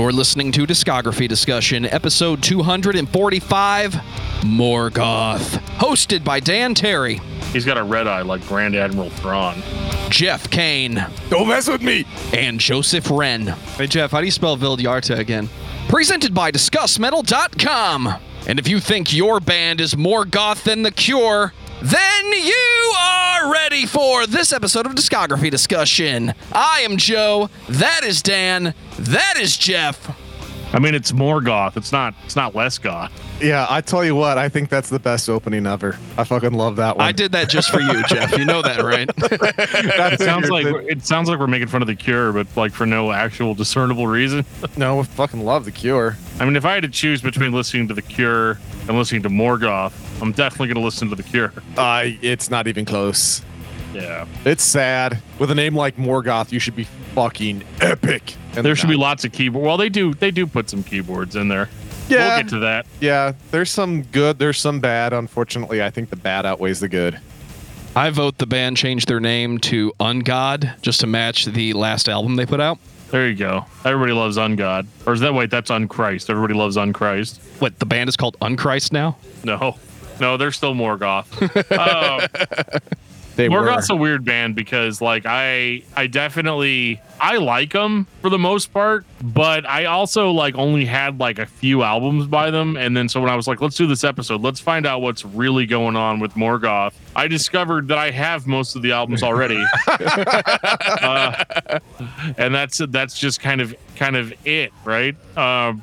You're listening to Discography Discussion, episode 245 Morgoth, hosted by Dan Terry, He's got a red eye like Grand Admiral Thrawn. Jeff Kane, Don't mess with me. and Joseph Wren. Hey, Jeff, how do you spell Vildhjarta again? Presented by DiscussMetal.com. And if you think your band is more goth than The Cure, then you are ready for this episode of Discography Discussion. I am Joe. That is Dan. That is Jeff. I mean, it's more goth. It's not. It's not less goth. Yeah, I tell you what, I think that's the best opening ever. I fucking love that one. I did that just for you, Jeff. You know that, right? It sounds like it sounds like we're making fun of the Cure, but like for no actual discernible reason. no, I fucking love the Cure. I mean, if I had to choose between listening to the Cure and listening to Morgoth, I'm definitely going to listen to the Cure. Uh, it's not even close. Yeah, It's sad. With a name like Morgoth, you should be fucking epic. And there should be lots of keyboard. Well, they do. They do put some keyboards in there. Yeah, We'll get to that. yeah. There's some good. There's some bad. Unfortunately, I think the bad outweighs the good. I vote the band change their name to Ungod just to match the last album they put out. There you go. Everybody loves Ungod. Or is that wait? That's Unchrist. Everybody loves Unchrist. What, the band is called Unchrist now? No, no, they're still Morgoth. Um, They were. Morgoth's a weird band because like I I definitely I like them for the most part, but I also like only had like a few albums by them and then so when I was like let's do this episode, let's find out what's really going on with Morgoth. I discovered that I have most of the albums already. uh, and that's that's just kind of kind of it, right? Um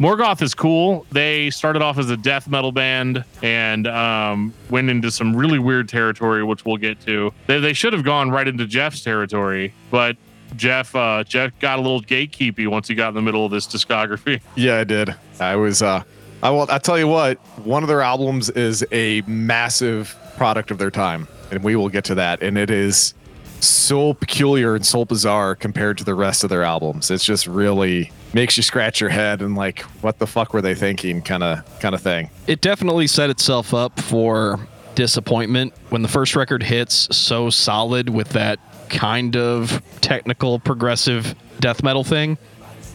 Morgoth is cool. They started off as a death metal band and um, went into some really weird territory, which we'll get to. They, they should have gone right into Jeff's territory, but Jeff uh, Jeff got a little gatekeepy once he got in the middle of this discography. Yeah, I did. I was. uh I will. I tell you what. One of their albums is a massive product of their time, and we will get to that. And it is so peculiar and so bizarre compared to the rest of their albums. It's just really makes you scratch your head and like, what the fuck were they thinking? Kind of, kind of thing. It definitely set itself up for disappointment when the first record hits so solid with that kind of technical progressive death metal thing.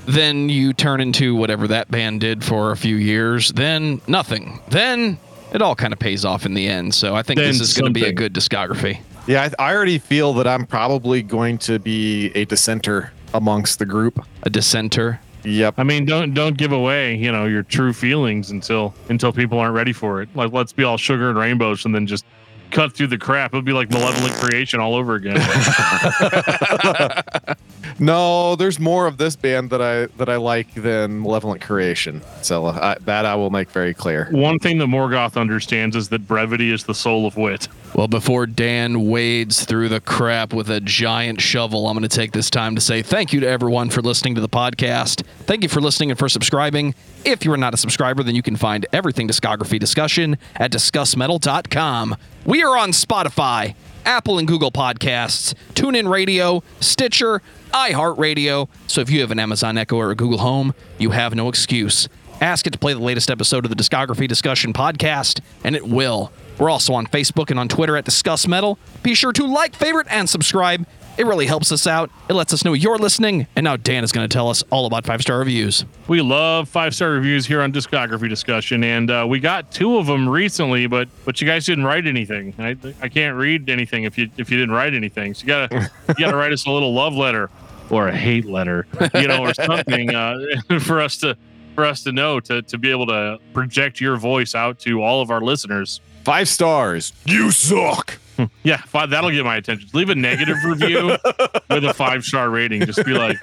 Then you turn into whatever that band did for a few years, then nothing. Then it all kind of pays off in the end. So I think Then this is going to be a good discography. Yeah, I, I already feel that I'm probably going to be a dissenter amongst the group. A dissenter. Yep. I mean, don't don't give away you know your true feelings until until people aren't ready for it. Like let's be all sugar and rainbows and then just cut through the crap. It'll be like malevolent creation all over again. No, there's more of this band that I that I like than Malevolent Creation. So uh, I, that I will make very clear. One thing that Morgoth understands is that brevity is the soul of wit. Well, before Dan wades through the crap with a giant shovel, I'm going to take this time to say thank you to everyone for listening to the podcast. Thank you for listening and for subscribing. If you are not a subscriber, then you can find everything discography discussion at discussmetal.com. We are on Spotify, Apple and Google Podcasts, TuneIn Radio, Stitcher, iHeartRadio. So if you have an Amazon Echo or a Google Home, you have no excuse. Ask it to play the latest episode of the Discography Discussion podcast, and it will. We're also on Facebook and on Twitter at Discuss Metal. Be sure to like, favorite, and subscribe. It really helps us out. It lets us know you're listening. And now Dan is going to tell us all about five star reviews. We love five star reviews here on Discography Discussion, and uh, we got two of them recently, but but you guys didn't write anything. I, I can't read anything if you if you didn't write anything. So you gotta you gotta write us a little love letter or a hate letter, you know, or something uh, for us to for us to know to to be able to project your voice out to all of our listeners. Five stars. You suck. Yeah, five, that'll get my attention. Leave a negative review with a five star rating. Just be like,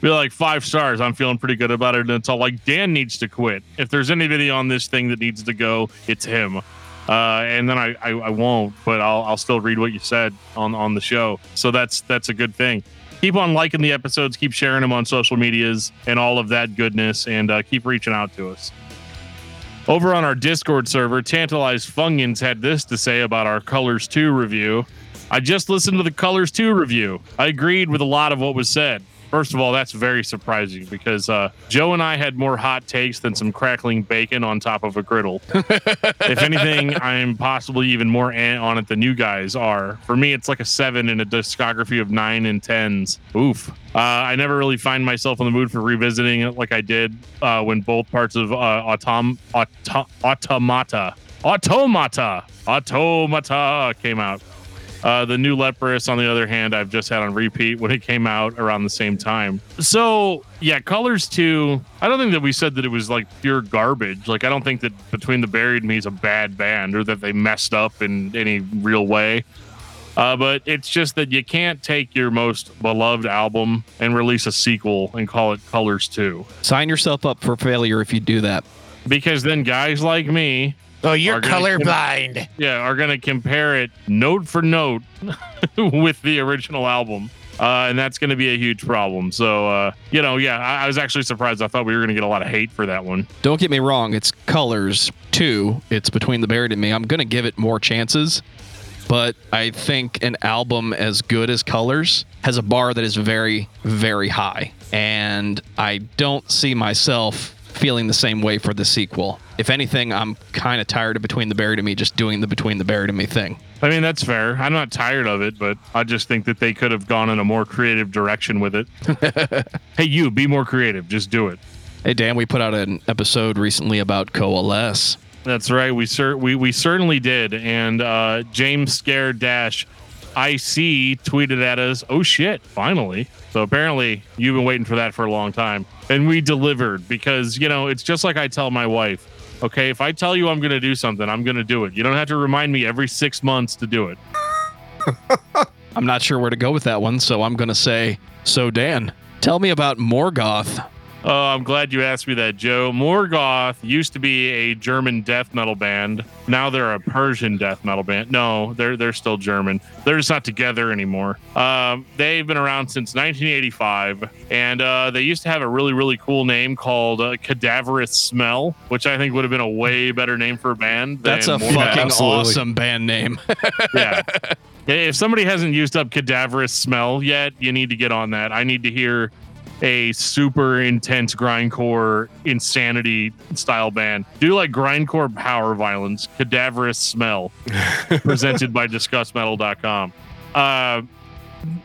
be like five stars. I'm feeling pretty good about it. And it's all like Dan needs to quit. If there's anybody on this thing that needs to go, it's him. Uh, and then I, I, I won't, but I'll, I'll still read what you said on on the show. So that's that's a good thing. Keep on liking the episodes, keep sharing them on social medias, and all of that goodness, and uh, keep reaching out to us. Over on our Discord server, Tantalized Fungians had this to say about our Colors 2 review. I just listened to the Colors 2 review. I agreed with a lot of what was said. First of all, that's very surprising because uh, Joe and I had more hot takes than some crackling bacon on top of a griddle. if anything, I'm possibly even more on it than you guys are. For me, it's like a seven in a discography of nine and tens. Oof. Uh, I never really find myself in the mood for revisiting it like I did uh, when both parts of uh, Autom- Auto- Automata, Automata, Automata came out. Uh, the new Leprous, on the other hand, I've just had on repeat when it came out around the same time. So, yeah, Colors 2, I don't think that we said that it was like pure garbage. Like, I don't think that Between the Buried and Me is a bad band or that they messed up in any real way. Uh, but it's just that you can't take your most beloved album and release a sequel and call it Colors 2. Sign yourself up for failure if you do that. Because then guys like me Oh, you're Are gonna- colorblind. yeah, are going to compare it note for note with the original album. Uh, and that's going to be a huge problem. So, uh, you know, yeah, I, I was actually surprised. I thought we were going to get a lot of hate for that one. Don't get me wrong, it's Colors 2. It's Between the Buried and Me. I'm going to give it more chances, but I think an album as good as Colors has a bar that is very, very high. And I don't see myself feeling the same way for the sequel. If anything, I'm kind of tired of Between the Buried and Me just doing the Between the Buried and Me thing. I mean, that's fair. I'm not tired of it, but I just think that they could have gone in a more creative direction with it. hey, you, be more creative. Just do it. Hey, Dan, we put out an episode recently about Coalesce. That's right. We cer- we we certainly did. And uh, James Scare Dash IC tweeted at us, "Oh shit, finally!" So apparently you've been waiting for that for a long time, and we delivered because you know it's just like I tell my wife. Okay, if I tell you I'm going to do something, I'm going to do it. You don't have to remind me every six months to do it. I'm not sure where to go with that one, so I'm going to say, so Dan, tell me about Morgoth. Oh, I'm glad you asked me that, Joe. Morgoth used to be a German death metal band. Now they're a Persian death metal band. No, they're they're still German. They're just not together anymore. Um, they've been around since 1985, and uh, they used to have a really really cool name called uh, Cadaverous Smell, which I think would have been a way better name for a band. That's a Morgoth. fucking absolutely. awesome band name. yeah. If somebody hasn't used up cadaverous smell yet, you need to get on that. I need to hear a super intense grindcore insanity style band. Do like grindcore power violence, cadaverous smell, presented by disgustmetal.com. Uh,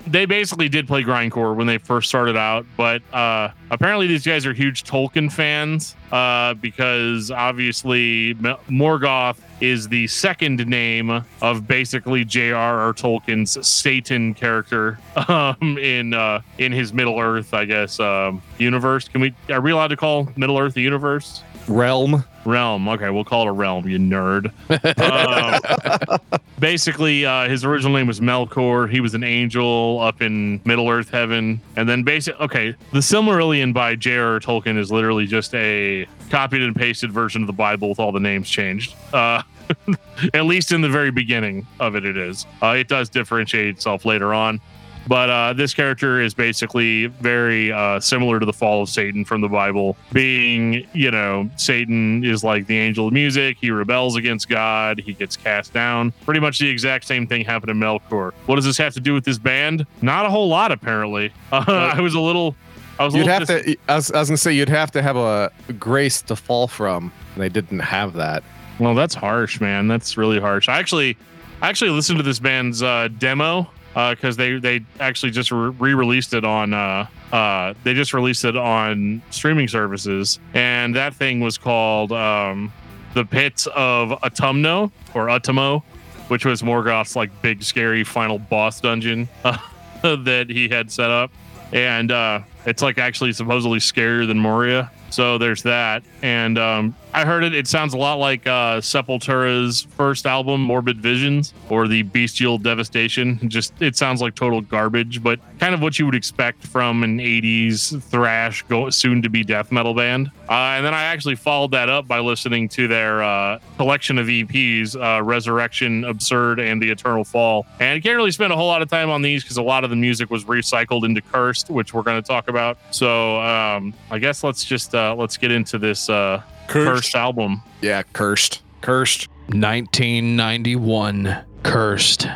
they basically did play grindcore when they first started out, but uh, apparently these guys are huge Tolkien fans uh, because obviously M- Morgoth is the second name of basically J.R.R. Tolkien's Satan character um, in uh, in his Middle Earth, I guess, um, universe. Can we are we allowed to call Middle Earth the universe? Realm. Realm. Okay, we'll call it a realm, you nerd. Um, basically, uh, his original name was Melkor. He was an angel up in Middle Earth heaven. And then, basically, Okay, the Silmarillion by J.R.R. Tolkien is literally just a copied and pasted version of the Bible with all the names changed. Uh, at least in the very beginning of it, it is. Uh, it does differentiate itself later on. But uh, this character is basically very uh, similar to the fall of Satan from the Bible, being, you know, Satan is like the angel of music. He rebels against God. He gets cast down. Pretty much the exact same thing happened in Melkor. What does this have to do with this band? Not a whole lot, apparently. Uh, I was a little. I was You'd have dis- to. I was, I was gonna say you'd have to have a grace to fall from, and they didn't have that. Well, that's harsh, man. That's really harsh. I actually, I actually listened to this band's uh, demo because they they actually just re released it on. Uh, uh, they just released it on streaming services, and that thing was called um, "The Pits of Autumno" or Utomo, which was Morgoth's like big scary final boss dungeon uh, that he had set up, and uh, it's like actually supposedly scarier than Moria. So there's that, and um, I heard it. It sounds a lot like uh, Sepultura's first album, Morbid Visions, or the Bestial Devastation. Just it sounds like total garbage, but kind of what you would expect from an '80s thrash, go, soon-to-be death metal band. Uh, and then I actually followed that up by listening to their uh, collection of EPs, uh, Resurrection, Absurd, and The Eternal Fall. And I can't really spend a whole lot of time on these because a lot of the music was recycled into Cursed, which we're going to talk about. So um, I guess let's just uh, let's get into this uh, Cursed album. Yeah, cursed, cursed. 1991. Cursed.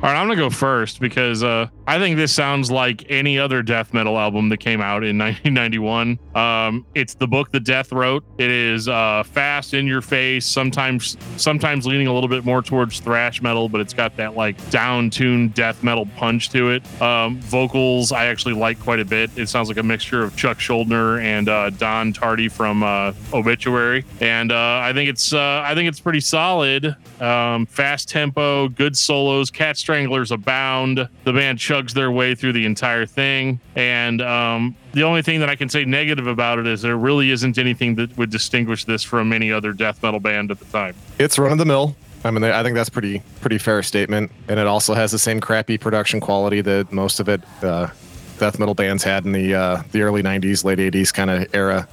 All right, I'm gonna go first because uh, I think this sounds like any other death metal album that came out in 1991. Um, it's the book that Death wrote. It is uh, fast, in your face, sometimes sometimes leaning a little bit more towards thrash metal, but it's got that like down tuned death metal punch to it. Um, vocals I actually like quite a bit. It sounds like a mixture of Chuck Schuldiner and uh, Don Tardy from uh, Obituary, and uh, I think it's uh, I think it's pretty solid. Um, fast tempo, good solos, cat stranglers abound. The band chugs their way through the entire thing, and um, the only thing that I can say negative about it is there really isn't anything that would distinguish this from any other death metal band at the time. It's run of the mill. I mean, I think that's pretty pretty fair statement, and it also has the same crappy production quality that most of it uh, death metal bands had in the uh, the early '90s, late '80s kind of era.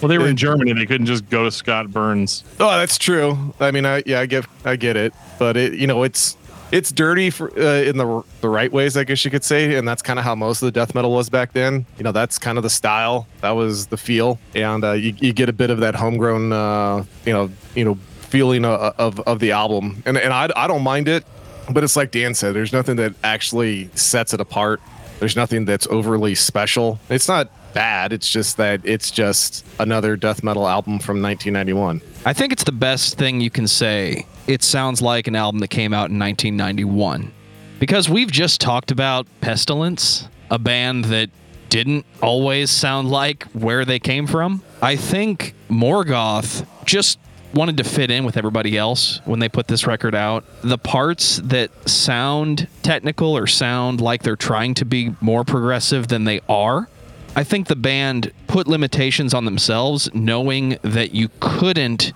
Well, they were in Germany; they couldn't just go to Scott Burns. Oh, that's true. I mean, I yeah, I get I get it, but it you know it's it's dirty for uh, in the the right ways, I guess you could say, and that's kind of how most of the death metal was back then. You know, that's kind of the style, that was the feel, and uh, you you get a bit of that homegrown, uh, you know, you know, feeling of of, of the album, and and I I don't mind it, but it's like Dan said, there's nothing that actually sets it apart. There's nothing that's overly special. It's not bad. It's just that it's just another death metal album from 1991. I think it's the best thing you can say. It sounds like an album that came out in 1991. Because we've just talked about Pestilence, a band that didn't always sound like where they came from. I think Morgoth just wanted to fit in with everybody else when they put this record out. The parts that sound technical or sound like they're trying to be more progressive than they are, I think the band put limitations on themselves, knowing that you couldn't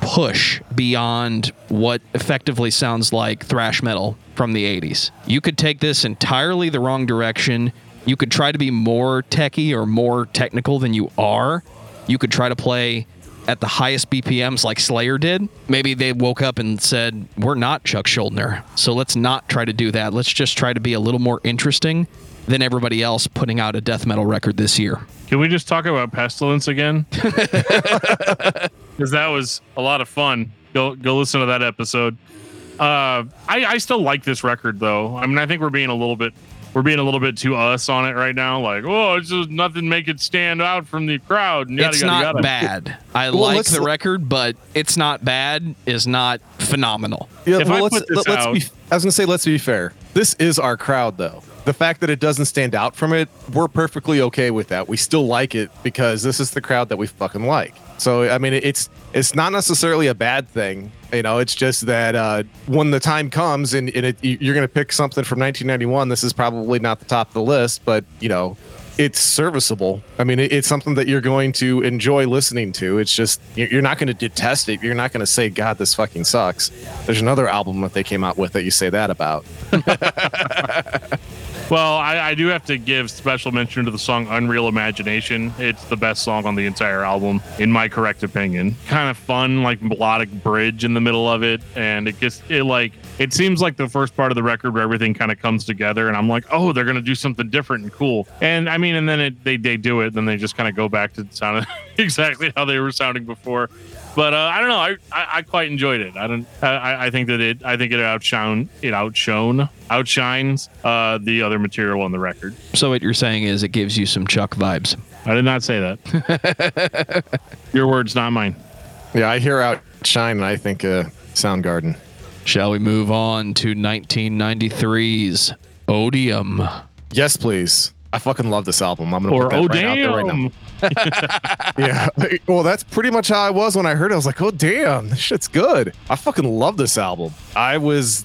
push beyond what effectively sounds like thrash metal from the 80s. You could take this entirely the wrong direction. You could try to be more techy or more technical than you are. You could try to play at the highest BPMs like Slayer did. Maybe they woke up and said, We're not Chuck Schuldiner. So let's not try to do that. Let's just try to be a little more interesting than everybody else putting out a death metal record this year. Can we just talk about Pestilence again? Because that was a lot of fun. Go go listen to that episode. Uh, I I still like this record though. I mean, I think we're being a little bit we're being a little bit too us on it right now. Like, oh, it's just nothing make it stand out from the crowd. and Yada, it's yada, not yada. bad. I Well, like let's- the record, but it's not bad. Is not phenomenal. Yeah, If I let's, put this let's out- be. I was gonna say, let's be fair. This is our crowd, though. The fact that it doesn't stand out from it, we're perfectly okay with that. We still like it because this is the crowd that we fucking like. So, I mean, it's it's not necessarily a bad thing. You know, it's just that uh, when the time comes and, and it, you're gonna pick something from 1991, this is probably not the top of the list, but you know, it's serviceable. I mean, it, it's something that you're going to enjoy listening to. It's just you're not going to detest it. You're not going to say, "God, this fucking sucks." There's another album that they came out with that you say that about. Well, I, I do have to give special mention to the song Unreal Imagination. It's the best song on the entire album, in my correct opinion. Kind of fun, like melodic bridge in the middle of it. And it gets it like it seems like the first part of the record where everything kind of comes together and I'm like, oh, they're gonna do something different and cool. And I mean, and then it, they they do it, then they just kind of go back to sounding exactly how they were sounding before. But uh, I don't know. I, I, I quite enjoyed it. I don't. I, I think that it. I think it outshone. It outshone. Outshines uh, the other material on the record. So what you're saying is it gives you some Chuck vibes. I did not say that. Your words, not mine. Yeah, I hear Outshine and I think uh, Soundgarden. Shall we move on to 1993's Odium? Yes, please. I fucking love this album. I'm gonna Or put that oh right out there right now. Yeah. Well, that's pretty much how I was when I heard it. I was like, oh damn, this shit's good. I fucking love this album. I was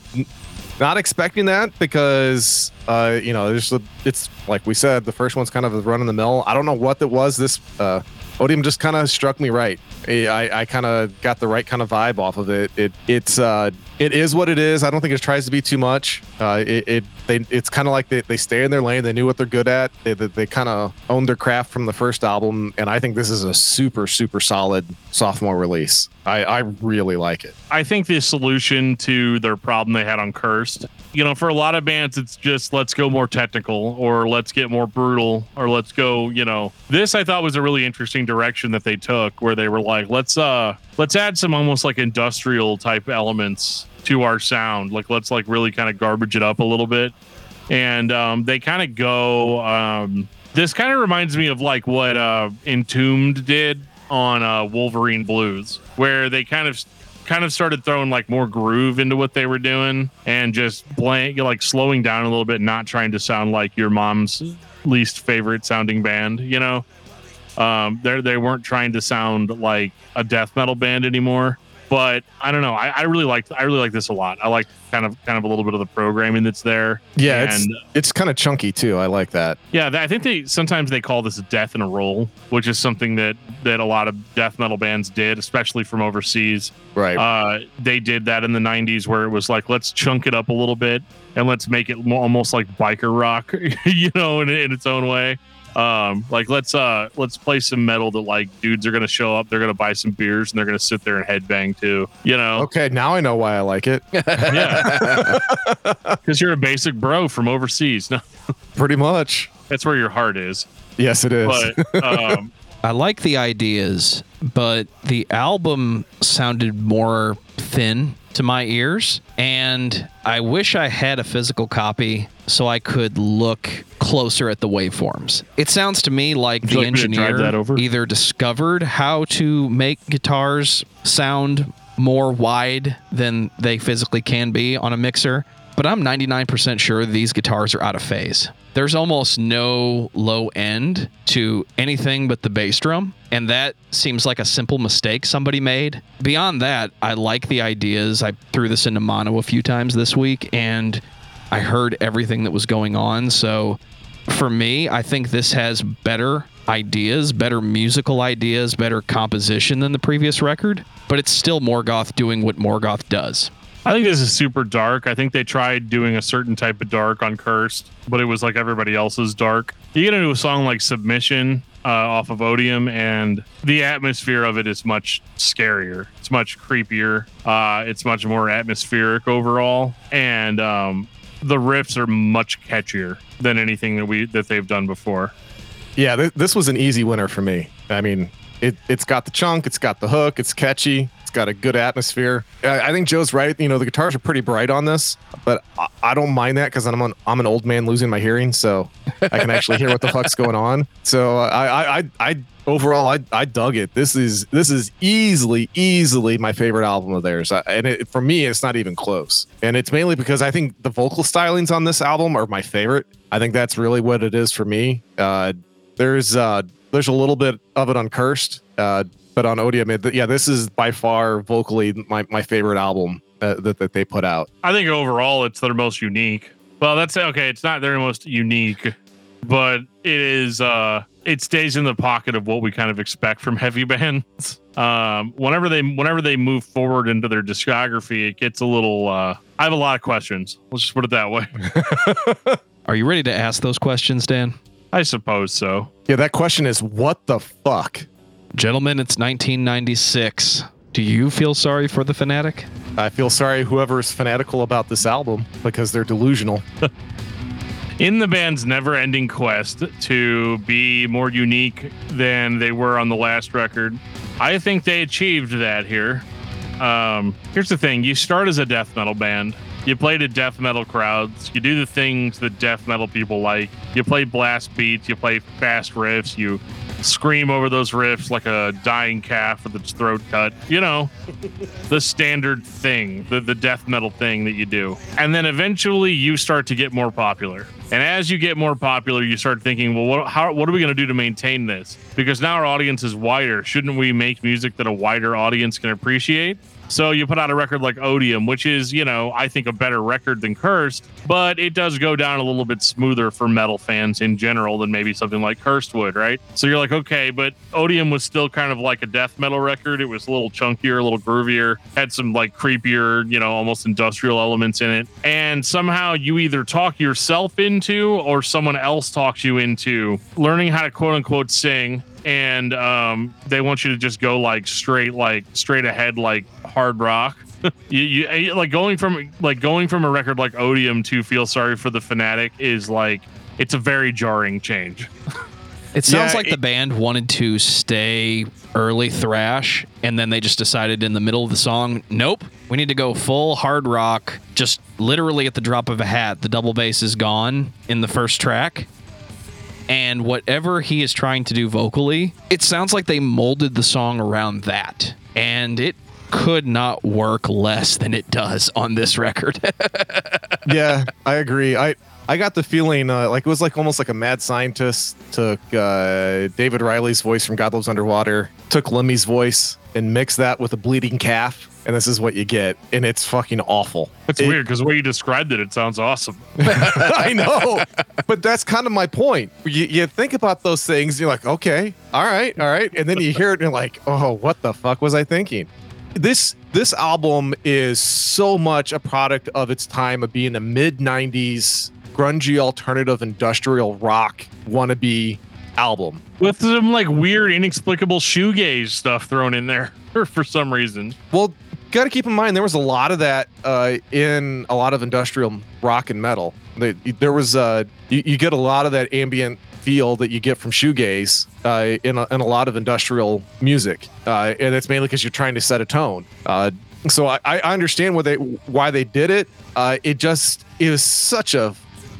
not expecting that because uh, you know, there's it's like we said, the first one's kind of a run in the mill. I don't know what it was. This uh Odium just kind of struck me right. I, I, kind of got the right kind of vibe off of it. It it's uh it is what it is. I don't think it tries to be too much. Uh, it, it they it's kind of like they, they stay in their lane. They knew what they're good at. They they, they kind of owned their craft from the first album, and I think this is a super super solid sophomore release. I I really like it. I think the solution to their problem they had on Cursed, you know, for a lot of bands, it's just let's go more technical or let's get more brutal or let's go, you know, this I thought was a really interesting direction that they took where they were like, let's, uh, let's add some almost like industrial type elements to our sound. Like let's like really kind of garbage it up a little bit. And um, they kind of go. Um, this kind of reminds me of like what uh, Entombed did on uh, Wolverine Blues, where they kind of kind of started throwing like more groove into what they were doing and just blank like slowing down a little bit, not trying to sound like your mom's least favorite sounding band, you know. Um, they they weren't trying to sound like a death metal band anymore. But I don't know. I, I really like I really like this a lot. I like kind of kind of a little bit of the programming that's there. Yeah, it's and it's kind of chunky too. I like that. yeah, I think they sometimes they call this a death in a roll, which is something that that a lot of death metal bands did, especially from overseas. Right. Uh, they did that in the '90s, where it was like, let's chunk it up a little bit and let's make it almost like biker rock, you know, in, in its own way. Um, like let's uh let's play some metal that like dudes are gonna show up, they're gonna buy some beers and they're gonna sit there and headbang too, you know. okay, now I know why I like it. Yeah, because you're a basic bro from overseas. No, Pretty much. that's where your heart is. Yes, it is. But um, I like the ideas, but the album sounded more thin to my ears. And I wish I had a physical copy so I could look closer at the waveforms. It sounds to me like Would the like me to drive engineer either discovered how to make guitars sound more wide than they physically can be on a mixer. But I'm 99% sure these guitars are out of phase. There's almost no low end to anything but the bass drum. And that seems like a simple mistake somebody made. Beyond that, I like the ideas. I threw this into mono a few times this week and I heard everything that was going on. So for me, I think this has better ideas, better musical ideas, better composition than the previous record, but it's still Morgoth doing what Morgoth does. I think this is super dark. I think they tried doing a certain type of dark on Cursed, but it was like everybody else's dark. You get into a song like Submission uh, off of Odium, and the atmosphere of it is much scarier. It's much creepier. Uh, it's much more atmospheric overall, and um, the riffs are much catchier than anything that we that they've done before. yeah, th- this was an easy winner for me. I mean, it it's got the chunk, it's got the hook, it's catchy, it's got a good atmosphere. I, I think Joe's right. You know, the guitars are pretty bright on this, but I, I don't mind that because I'm an, I'm an old man losing my hearing, so I can actually hear what the fuck's going on. So uh, I I I, I overall I, I dug it. This is this is easily easily my favorite album of theirs, and it, for me it's not even close. And it's mainly because I think the vocal stylings on this album are my favorite. I think that's really what it is for me. Uh, there's uh there's a little bit of it on Cursed, uh, but on Odium, it, yeah, this is by far vocally my, my favorite album uh, that that they put out. I think overall it's their most unique. Well, that's okay. It's not their most unique, but it is. uh It stays in the pocket of what we kind of expect from heavy bands. Um, whenever they whenever they move forward into their discography, it gets a little. uh I have a lot of questions. Let's just put it that way. Are you ready to ask those questions, Dan? I suppose so. Yeah, that question is what the fuck. Gentlemen, it's 1996. Do you feel sorry for the fanatic? I feel sorry whoever is fanatical about this album because they're delusional. in the band's never-ending quest to be more unique than they were on the last record, I think they achieved that here. Um, here's the thing: you start as a death metal band. You play to death metal crowds. You do the things that death metal people like. You play blast beats. You play fast riffs. You scream over those riffs like a dying calf with its throat cut. You know, the standard thing, the, the death metal thing that you do. And then eventually you start to get more popular. And as you get more popular, you start thinking, well, what, how, what are we going to do to maintain this? Because now our audience is wider. Shouldn't we make music that a wider audience can appreciate? So you put out a record like Odium, which is, you know, I think a better record than Cursed, but it does go down a little bit smoother for metal fans in general than maybe something like Cursed would, right? So you're like, okay, but Odium was still kind of like a death metal record. It was a little chunkier, a little groovier, had some like creepier, you know, almost industrial elements in it. And somehow you either talk yourself into or someone else talks you into learning how to quote unquote sing and um, they want you to just go like straight like straight ahead like hard rock you, you like going from like going from a record like odium to feel sorry for the fanatic is like it's a very jarring change It sounds Yeah, like the band wanted to stay early thrash, and then they just decided in the middle of the song, nope, we need to go full hard rock. Just literally at the drop of a hat, the double bass is gone in the first track. And whatever he is trying to do vocally, it sounds like they molded the song around that. And it could not work less than it does on this record. yeah, I agree. I I got the feeling uh, like it was like almost like a mad scientist took uh, David Reilly's voice from God Lives Underwater, took Lemmy's voice, and mixed that with a bleeding calf, and this is what you get, and it's fucking awful. It's It- weird because the way you described it, it sounds awesome. I know, but that's kind of my point. You, you think about those things, you're like, okay, all right, all right, and then you hear it, and you're like, oh, what the fuck was I thinking? This this album is so much a product of its time of being a mid '90s grungy alternative industrial rock wannabe album. With some like weird, inexplicable shoegaze stuff thrown in there for some reason. Well, got to keep in mind there was a lot of that uh, in a lot of industrial rock and metal. There was uh, you, you get a lot of that ambient feel that you get from shoegaze uh, in, a, in a lot of industrial music, uh, and it's mainly because you're trying to set a tone. Uh, so I, I understand why they why they did it. Uh, it just is such a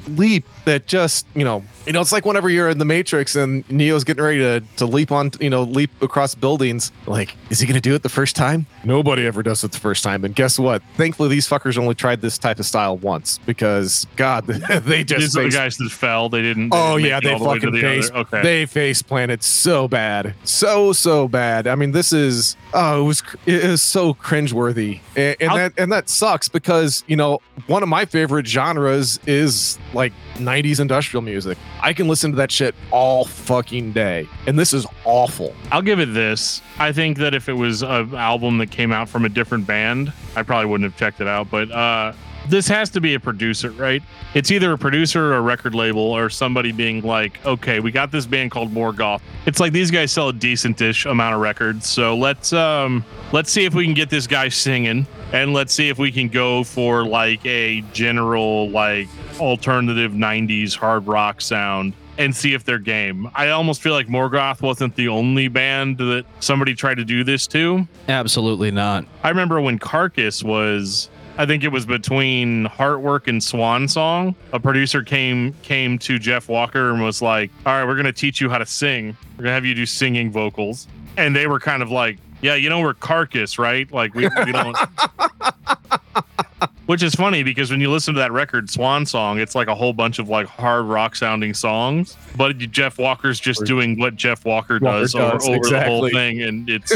leap that just you know you know it's like whenever you're in the matrix and neo's getting ready to to leap on you know leap across buildings like is he gonna do it the first time nobody ever does it the first time and guess what thankfully these fuckers only tried this type of style once because god they just These are the guys that fell. They didn't. they Oh didn't yeah, they all the way to fucking the face. other- Okay. They face planted so bad, so so bad. I mean, this is oh, it was it is so cringeworthy, and, and I'll- that and that sucks because you know one of my favorite genres is like '90s industrial music. I can listen to that shit all fucking day, and this is awful. I'll give it this. I think that if it was an album that came out from a different band, I probably wouldn't have checked it out. But uh, this has to be a producer, right? It's either a producer or a record label or somebody being like, okay, we got this band called Morgoth. It's like these guys sell a decentish amount of records, so let's um let's see if we can get this guy singing, and let's see if we can go for like a general like alternative '90s hard rock sound and see if they're game. I almost feel like Morgoth wasn't the only band that somebody tried to do this to. Absolutely not. I remember when Carcass was I think it was between Heartwork and Swan Song. A producer came came to Jeff Walker and was like, "All right, we're to teach you how to sing. We're to have you do singing vocals." And they were kind of like, "Yeah, you know we're Carcass, right? Like we, we don't Which is funny because when you listen to that record, Swan Song, it's like a whole bunch of like hard rock sounding songs, but Jeff Walker's just doing what Jeff Walker Walker does, does, over, over the whole thing, and it's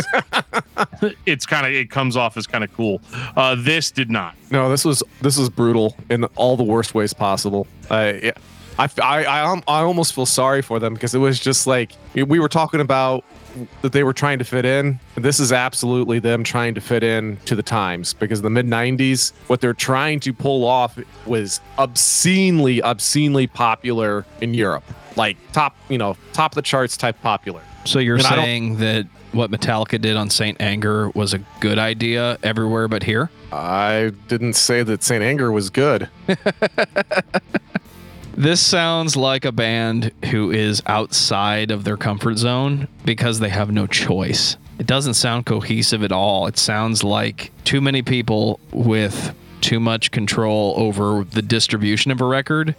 it's kind of it comes off as kind of cool. Uh, this did not. No, this was this was brutal in all the worst ways possible. I yeah, I I I, um, I almost feel sorry for them because it was just like we were talking about that they were trying to fit in. This is absolutely them trying to fit in to the times because the mid '90s, what they're trying to pull off was obscenely, obscenely popular in Europe, like top, you know, top of the charts type popular. So you're And saying that what Metallica did on Saint Anger was a good idea everywhere but here? I didn't say that Saint Anger was good. This sounds like a band who is outside of their comfort zone because they have no choice. It doesn't sound cohesive at all. It sounds like too many people with too much control over the distribution of a record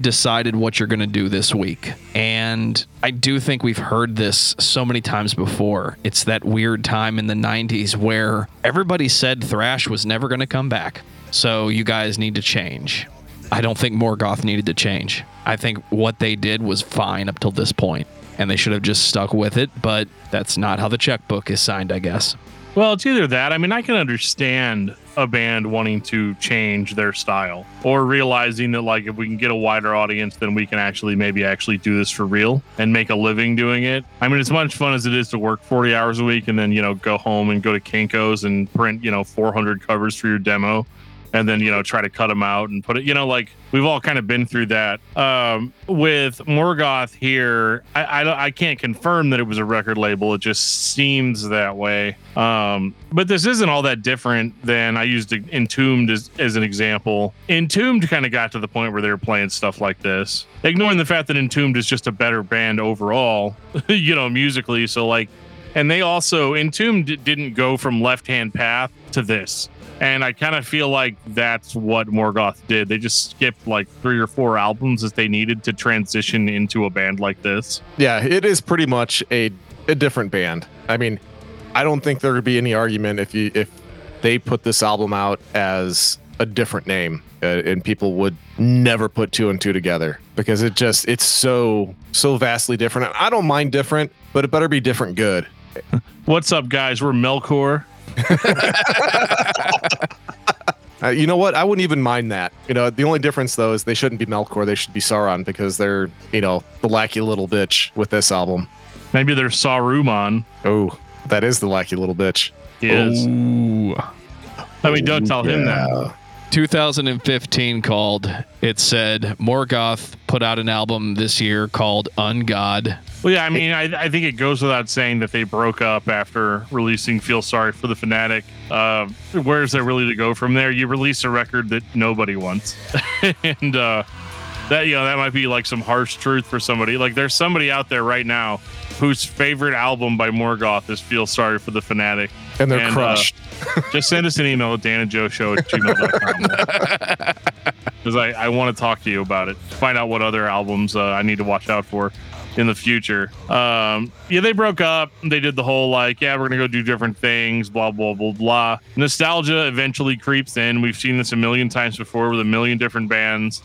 decided what you're going to do this week. And I do think we've heard this so many times before. It's that weird time in the 90s where everybody said thrash was never going to come back. So you guys need to change. I don't think Morgoth needed to change. I think what they did was fine up till this point, and they should have just stuck with it, but that's not how the checkbook is signed, I guess. Well, it's either that. I mean, I can understand a band wanting to change their style or realizing that, like, if we can get a wider audience, then we can actually maybe actually do this for real and make a living doing it. I mean, as much fun as it is to work 40 hours a week and then, you know, go home and go to Kinko's and print, you know, 400 covers for your demo. And then you know try to cut them out and put it you know like we've all kind of been through that. Um, with morgoth here I, I I can't confirm that it was a record label. It just seems that way. Um, but this isn't all that different than i used entombed as, as an example. Entombed kind of got to the point where they were playing stuff like this. Ignoring the fact that entombed is just a better band overall you know musically. So like and they also entombed didn't go from left hand path to this and I kind of feel like that's what Morgoth did. They just skipped like three or four albums as they needed to transition into a band like this. Yeah, it is pretty much a, a different band. I mean, I don't think there would be any argument if you if they put this album out as a different name uh, and people would never put two and two together because it just it's so so vastly different. I don't mind different, but it better be different good. What's up, guys? We're Melkor. Uh, you know what? I wouldn't even mind that. You know, the only difference though is they shouldn't be Melkor. They should be Sauron because they're you know the lackey little bitch with this album. Maybe they're Saruman. Oh, that is the lackey little bitch. He is. Ooh. I mean, don't tell him that. Yeah. 2015 called. It said Morgoth put out an album this year called Ungod. Well, yeah, I mean, I, I think it goes without saying that they broke up after releasing "Feel Sorry for the Fanatic." Uh, where's there really to go from there? You release a record that nobody wants, and uh, that you know that might be like some harsh truth for somebody. Like, there's somebody out there right now whose favorite album by Morgoth is "Feel Sorry for the Fanatic." And they're And, uh, crushed. Just send us an email at danandjoeshow at gmail.com. Because I, I want to talk to you about it. Find out what other albums uh, I need to watch out for in the future. Um, yeah, they broke up. They did the whole like, yeah, we're going to go do different things, blah, blah, blah, blah. Nostalgia eventually creeps in. We've seen this a million times before with a million different bands.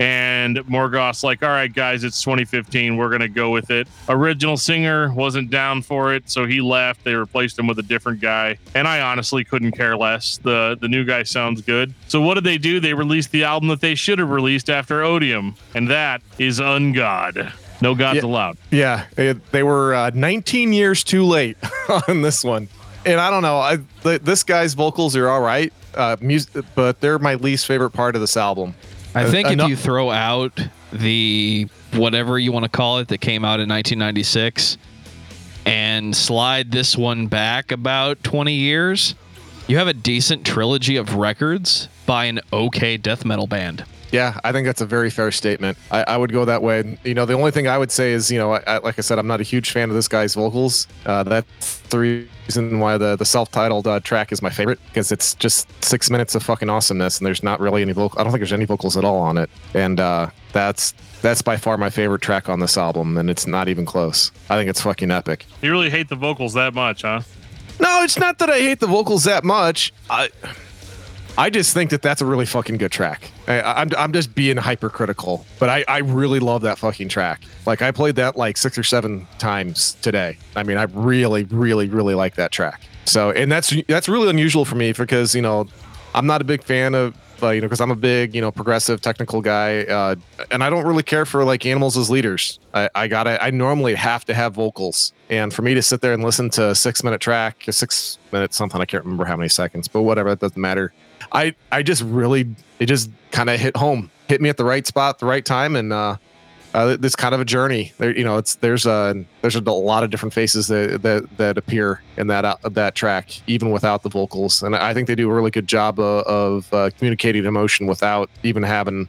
And Morgoth's like, all right, guys, it's 2015. We're going to go with it. Original singer wasn't down for it, so he left. They replaced him with a different guy. And I honestly couldn't care less. The, the new guy sounds good. So what did they do? They released the album that they should have released after Odium, and that is Ungod. No gods Yeah. allowed. Yeah, it, they were uh, 19 years too late on this one, and I don't know. I, th- this guy's vocals are all right, uh, music, but they're my least favorite part of this album. I Uh, think if eno- you throw out the whatever you want to call it that came out in 1996 and slide this one back about 20 years, you have a decent trilogy of records by an okay death metal band. Yeah, I think that's a very fair statement. I, I would go that way. You know, the only thing I would say is, you know, I, I, like I said, I'm not a huge fan of this guy's vocals. Uh, that's the reason why the the self-titled uh, track is my favorite because it's just six minutes of fucking awesomeness, and there's not really any vocal. I don't think there's any vocals at all on it, and uh, that's that's by far my favorite track on this album, and it's not even close. I think it's fucking epic. You really hate the vocals that much, huh? No, it's not that I hate the vocals that much. I I just think that that's a really fucking good track. I, I'm I'm just being hypercritical, but I I really love that fucking track. Like I played that like six or seven times today. I mean, I really really really like that track. So and that's that's really unusual for me because you know I'm not a big fan of. Uh, you know, because I'm a big, you know, progressive technical guy, uh, and I don't really care for like animals as leaders. I, I gotta, I normally have to have vocals, and for me to sit there and listen to a six minute track, a six minute something, I can't remember how many seconds, but whatever, it doesn't matter. I, I just really, it just kind of hit home, hit me at the right spot, the right time, and uh, uh, it's kind of a journey. There, you know, it's there's a there's a lot of different faces that that, that appear in that uh, that track, even without the vocals. And I think they do a really good job of, of uh, communicating emotion without even having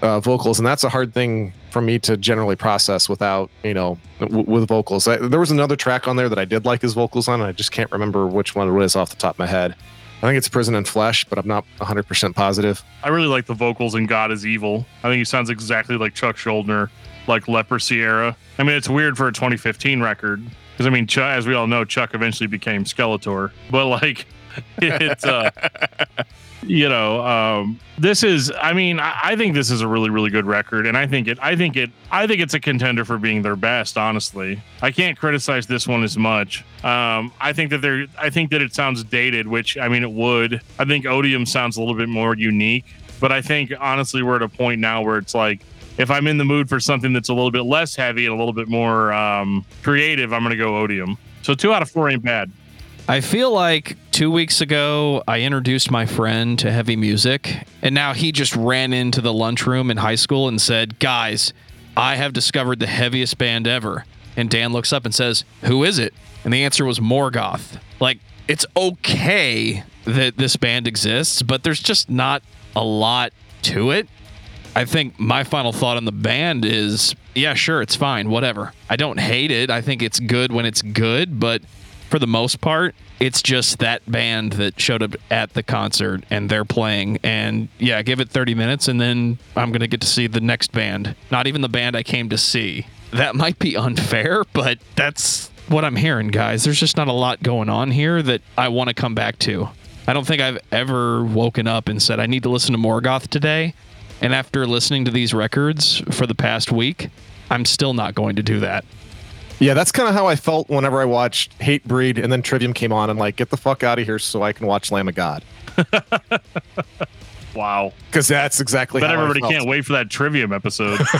uh, vocals. And that's a hard thing for me to generally process without you know w- with vocals. I, there was another track on there that I did like his vocals on, and I just can't remember which one it was off the top of my head. I think it's Prison in Flesh, but I'm not 100% positive. I really like the vocals in God is Evil. I think he sounds exactly like Chuck Schuldiner, like Leprosy era. I mean, it's weird for a 2015 record because I mean, as we all know, Chuck eventually became Skeletor, but like, it's uh, you know, um, this is. I mean, I, I think this is a really, really good record, and I think it. I think it. I think it's a contender for being their best. Honestly, I can't criticize this one as much. Um, I think that they're. I think that it sounds dated, which I mean, it would. I think Odium sounds a little bit more unique, but I think honestly, we're at a point now where it's like. If I'm in the mood for something that's a little bit less heavy and a little bit more um, creative, I'm going to go Odium. So two out of four ain't bad. I feel like two weeks ago, I introduced my friend to heavy music, and now he just ran into the lunchroom in high school and said, Guys, I have discovered the heaviest band ever. And Dan looks up and says, Who is it? And the answer was Morgoth. Like, it's okay that this band exists, but there's just not a lot to it. I think my final thought on the band is yeah, sure, it's fine, whatever. I don't hate it. I think it's good when it's good, but for the most part, it's just that band that showed up at the concert and they're playing. And yeah, give it 30 minutes and then I'm going to get to see the next band. Not even the band I came to see. That might be unfair, but that's what I'm hearing, guys. There's just not a lot going on here that I want to come back to. I don't think I've ever woken up and said, I need to listen to Morgoth today. And after listening to these records for the past week, I'm still not going to do that. Yeah, that's kind of how I felt whenever I watched Hatebreed and then Trivium came on and like, get the fuck out of here so I can watch Lamb of God. Wow. Because that's exactly Bet how I everybody felt. can't wait for that Trivium episode.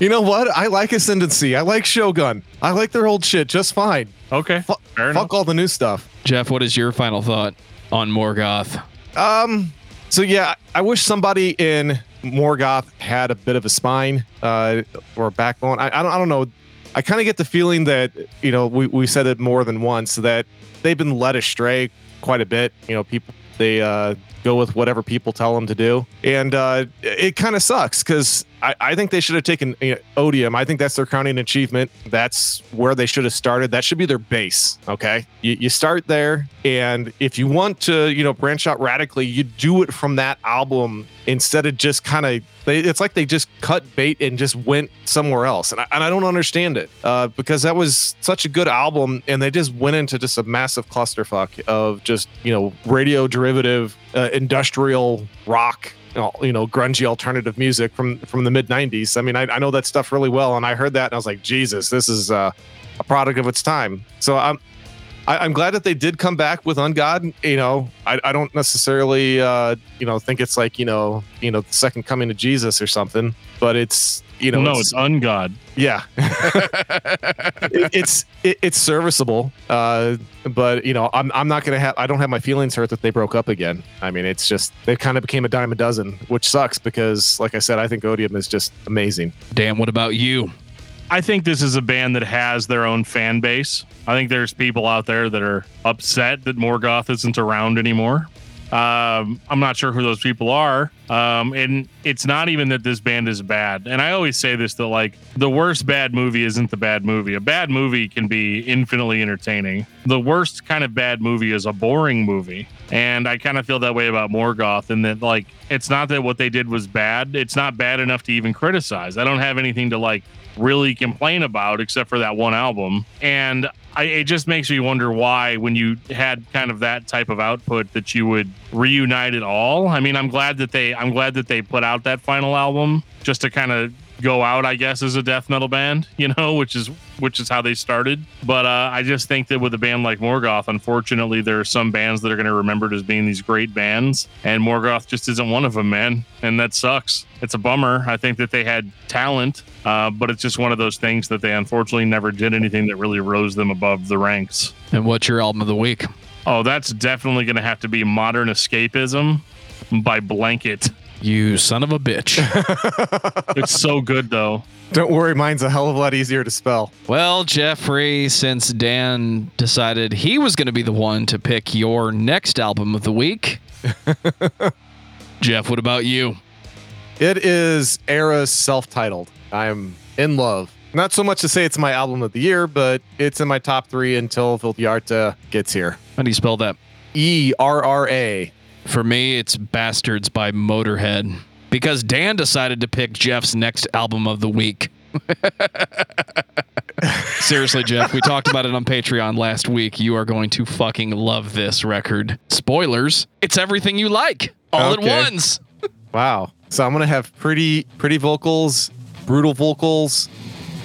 You know what? I like Ascendancy. I like Shogun. I like their old shit just fine. okay. Fu- Fair enough. fuck all the new stuff. Jeff, what is your final thought on Morgoth? Um. So yeah, I wish somebody in Morgoth had a bit of a spine uh, or a backbone. I, I don't. I don't know. I kind of get the feeling that you know we we said it more than once that they've been led astray quite a bit. You know, people they uh, go with whatever people tell them to do, and uh, it kind of sucks because I, I think they should have taken you know, Odium. I think that's their crowning achievement. That's where they should have started. That should be their base. Okay, you, you start there, and if you want to, you know, branch out radically, you do it from that album instead of just kind of. It's like they just cut bait and just went somewhere else, and I, and I don't understand it uh, because that was such a good album, and they just went into just a massive clusterfuck of just you know radio derivative, uh, industrial rock you know grungy alternative music from from the mid 90s i mean I, I know that stuff really well and i heard that and i was like jesus this is uh, a product of its time. So i'm I, i'm glad that they did come back with ungod you know i, I don't necessarily uh, you know think it's like you know you know the second coming of jesus or something but it's you know no, it's ungod. yeah It- it's it, it's serviceable uh but you know i'm, I'm not gonna have i don't have my feelings hurt that they broke up again i mean it's just they kind of became a dime a dozen which sucks because like i said i think odium is just amazing Dan, what about you? I think this is a band that has their own fan base. I think there's people out there that are upset that Morgoth isn't around anymore. Um, I'm not sure who those people are. Um, and it's not even that this band is bad. And I always say this that like the worst bad movie isn't the bad movie. A bad movie can be infinitely entertaining. The worst kind of bad movie is a boring movie. And I kind of feel that way about Morgoth in that like it's not that what they did was bad. It's not bad enough to even criticize. I don't have anything to like really complain about except for that one album. And I, it just makes me wonder why, when you had kind of that type of output, that you would reunite it all. I mean, I'm glad that they, I'm glad that they put out that final album just to kind of go out, I guess, as a death metal band, you know, which is which is how they started. But uh, I just think that with a band like Morgoth, unfortunately, there are some bands that are going to remember it as being these great bands, and Morgoth just isn't one of them, man, and that sucks. It's a bummer. I think that they had talent, uh, but it's just one of those things that they unfortunately never did anything that really rose them above the ranks. And what's your album of the week? Oh, that's definitely going to have to be Modern Escapism by Blanket. You son of a bitch. It's so good though. don't worry mine's a hell of a lot easier to spell well, Jeffrey, since Dan decided he was going to be the one to pick your next album of the week, Jeff, what about you? it is Erra's self-titled i'm in love not so much to say it's my album of the year but it's in my top three until Vildhjarta gets here How do you spell that? E e-r-r-a For me, it's Bastards by Motorhead because Dan decided to pick Jeff's next album of the week. Seriously, Jeff, we talked about it on Patreon last week. You are going to fucking love this record. Spoilers, it's everything you like all Okay. at once. Wow. So I'm gonna have pretty pretty vocals, brutal vocals,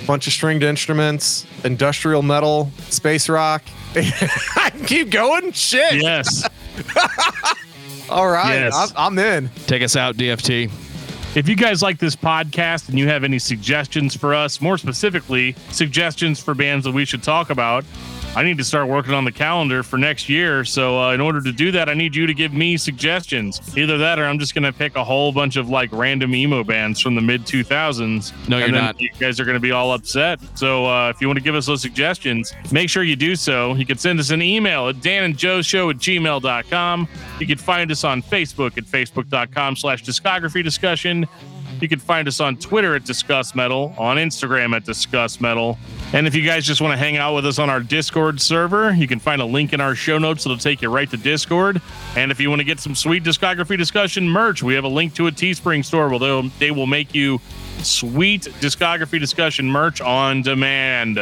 bunch of stringed instruments, industrial metal, space rock. I keep going. Shit. Yes. All right. Yes. I'm, I'm in. Take us out, DFT. If you guys like this podcast and you have any suggestions for us, more specifically, suggestions for bands that we should talk about, I need to start working on the calendar for next year. So uh, in order to do that, I need you to give me suggestions. Either that, or I'm just gonna pick a whole bunch of like random emo bands from the mid 2000s. No, you're not. You guys are gonna be all upset. So uh, if you want to give us those suggestions, make sure you do so. You can send us an email at danandjoeshow at gmail.com. You can find us on Facebook at facebook.com slash discography discussion. You can find us on Twitter at Discuss Metal, on Instagram at Discuss Metal. And if you guys just want to hang out with us on our Discord server, you can find a link in our show notes that'll take you right to Discord. And if you want to get some sweet discography discussion merch, we have a link to a Teespring store where they'll, make you sweet discography discussion merch on demand.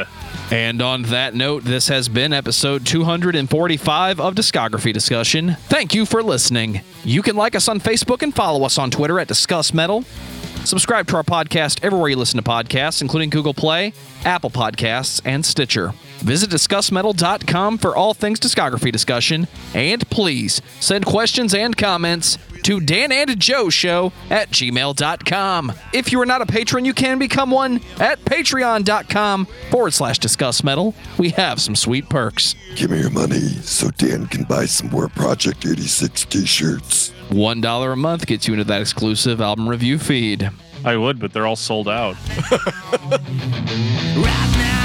And on that note, this has been episode 245 of Discography Discussion. Thank you for listening. You can like us on Facebook and follow us on Twitter at Discuss Metal. Subscribe to our podcast everywhere you listen to podcasts, including Google Play, Apple Podcasts, and Stitcher. Visit DiscussMetal.com for all things discography discussion. And please send questions and comments to Dan and Joe Show at gmail.com. If you are not a patron, you can become one at patreon.com forward slash discuss metal. We have some sweet perks. Give me your money so Dan can buy some more Project 86 t shirts. $1 a month gets you into that exclusive album review feed. I would, but they're all sold out. Ride